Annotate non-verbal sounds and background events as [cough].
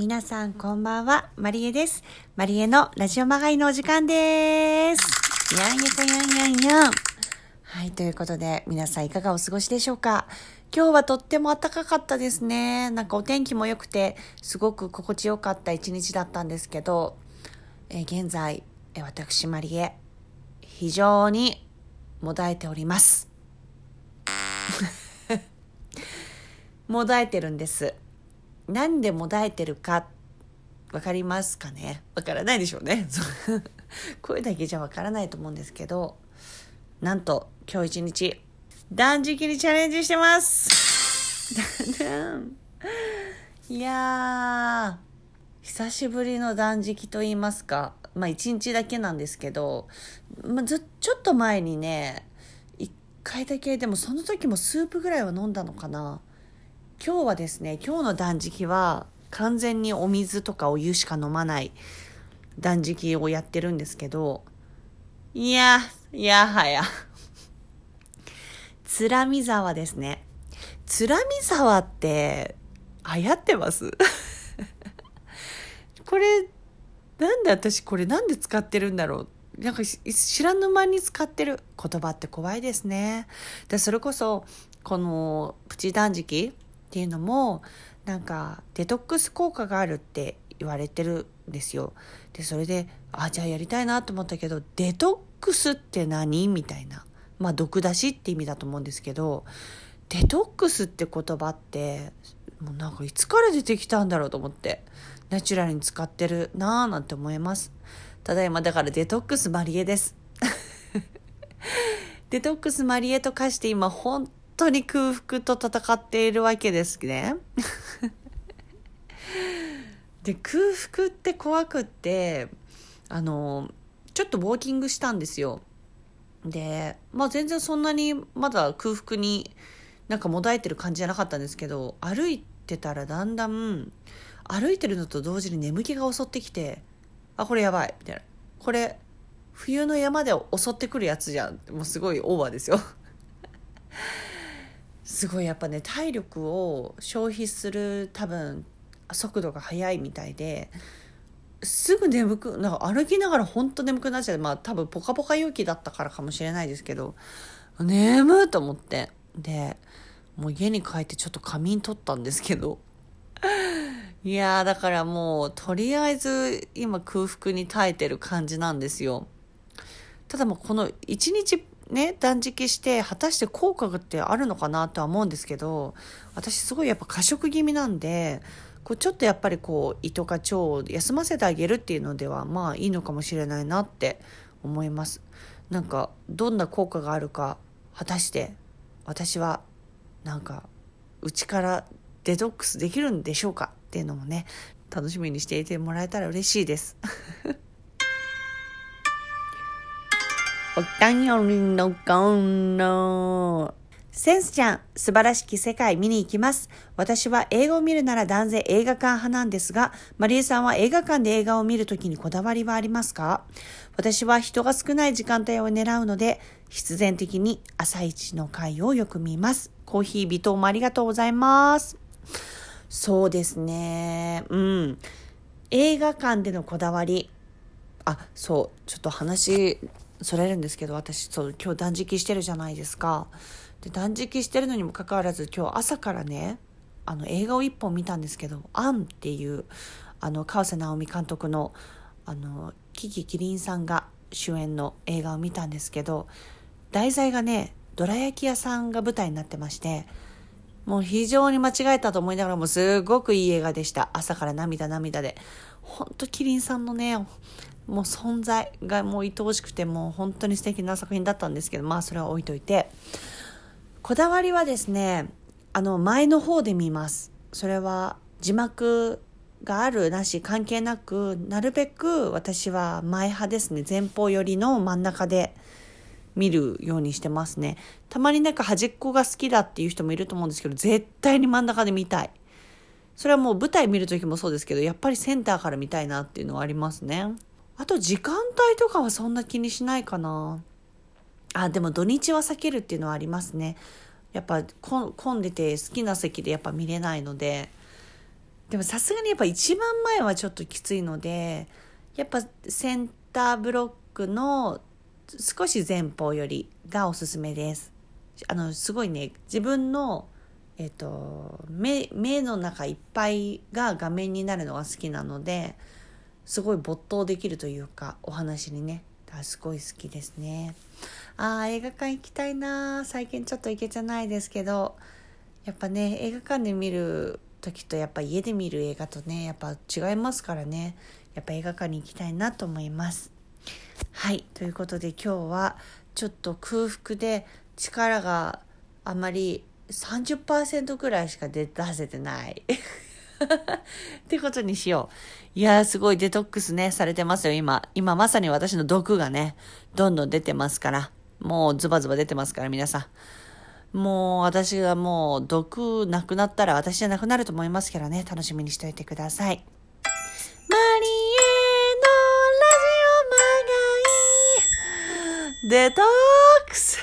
皆さんこんばんは、マリエです。マリエのラジオまがいのお時間です。やんやかやんやんやん。はい、ということで、皆さんいかがお過ごしでしょうか今日はとっても暖かかったですね。なんかお天気も良くて、すごく心地よかった一日だったんですけど、えー現在、えー私マリエ、非常にもだえております。[laughs] もだえてるんです。なんでもだえてるか、わかりますかね？わからないでしょうね。[laughs] 声だけじゃわからないと思うんですけど、なんと今日一日、断食にチャレンジしてます [laughs] いやー、久しぶりの断食と言いますか、まあ一日だけなんですけど、まあ、ずちょっと前にね、一回だけ、でもその時もスープぐらいは飲んだのかな。今日はですね今日の断食は完全にお水とかお湯しか飲まない断食をやってるんですけどいやいやはや。つらみ沢ですね。つらみ沢って流行ってます？[laughs] これなんで私これなんで使ってるんだろう？なんか知らぬ間に使ってる言葉って怖いですね。でそれこそこのプチ断食っていうのもなんかデトックス効果があるって言われてるんですよ。でそれであじゃあやりたいなと思ったけどデトックスって何みたいな。まあ毒出しって意味だと思うんですけどデトックスって言葉ってもうなんかいつから出てきたんだろうと思ってナチュラルに使ってるなぁなんて思います。ただいまだからデトックスマリエです。[laughs] デトックスマリエと化して今本当に空腹と戦っているわけですね。[laughs] で空腹って怖くってあのちょっとウォーキングしたんですよ。でまあ全然そんなにまだ空腹になんかもだえてる感じじゃなかったんですけど歩いてたらだんだん歩いてるのと同時に眠気が襲ってきてあこれやばいみたいなこれ冬の山で襲ってくるやつじゃんもうすごいオーバーですよすごいやっぱね体力を消費する多分速度が速いみたいですぐ眠くなんか歩きながら本当眠くなっちゃう。まあ多分ポカポカ陽気だったからかもしれないですけど眠いと思って。でもう家に帰ってちょっと仮眠取ったんですけど。いやーだからもうとりあえず今空腹に耐えてる感じなんですよ。ただもうこの一日ね断食して果たして効果ってあるのかなとは思うんですけど私すごいやっぱ過食気味なんでこうちょっとやっぱりこう胃とか腸を休ませてあげるっていうのではまあいいのかもしれないなって思います。なんかどんな効果があるか果たして私はなんかうちからデトックスできるんでしょうかっていうのもね楽しみにしていてもらえたら嬉しいです。お便りのコーナー。センスちゃん、素晴らしき世界見に行きます。私は映画を見るなら断然映画館派なんですが、マリエさんは映画館で映画を見るときにこだわりはありますか？私は人が少ない時間帯を狙うので、必然的に朝一の回をよく見ます。コーヒー微糖もありがとうございます。そうですね。うん。映画館でのこだわり。あ、そう。ちょっと話、それるんですけど、私、そう、今日断食してるじゃないですか。で、断食してるのにもかかわらず、今日朝からね、あの、映画を一本見たんですけど、アンっていう、あの、川瀬直美監督の、あの、キキキリンさんが主演の映画を見たんですけど、題材がね、どら焼き屋さんが舞台になってまして、もう非常に間違えたと思いながらもすごくいい映画でした。朝から涙涙で。ほんとキリンさんのね、もう存在がもう愛おしくてもう本当に素敵な作品だったんですけど、まあそれは置いといて。こだわりはですね、あの前の方で見ます。それは字幕があるなし関係なく、なるべく私は前派ですね。前方寄りの真ん中で。見るようにしてますね。たまになんか端っこが好きだっていう人もいると思うんですけど、絶対に真ん中で見たい。それはもう舞台見る時もそうですけど、やっぱりセンターから見たいなっていうのはありますね。あと時間帯とかはそんな気にしないかな。あ、でも土日は避けるっていうのはありますね。やっぱ混んでて好きな席でやっぱ見れないので、でもさすがにやっぱ一番前はちょっときついので、やっぱセンターブロックの少し前方よりがおすすめです。あの、すごいね、自分の、えっ、と、目、目の中いっぱいが画面になるのが好きなので、すごい没頭できるというか、お話にね、すごい好きですね。ああ、映画館行きたいな最近ちょっと行けてないですけど、やっぱね、映画館で見る時とやっぱ家で見る映画とね、やっぱ違いますからね、やっぱ映画館に行きたいなと思います。はい、ということで今日はちょっと空腹で力があまり30%くらいしか出せてない。[laughs] ってことにしよう。いやー、すごいデトックスね、されてますよ、今。今まさに私の毒がね、どんどん出てますから。もうズバズバ出てますから、皆さん。もう私がもう毒なくなったら私じゃなくなると思いますからね、楽しみにしておいてください。マリエのラジオまがいデトックス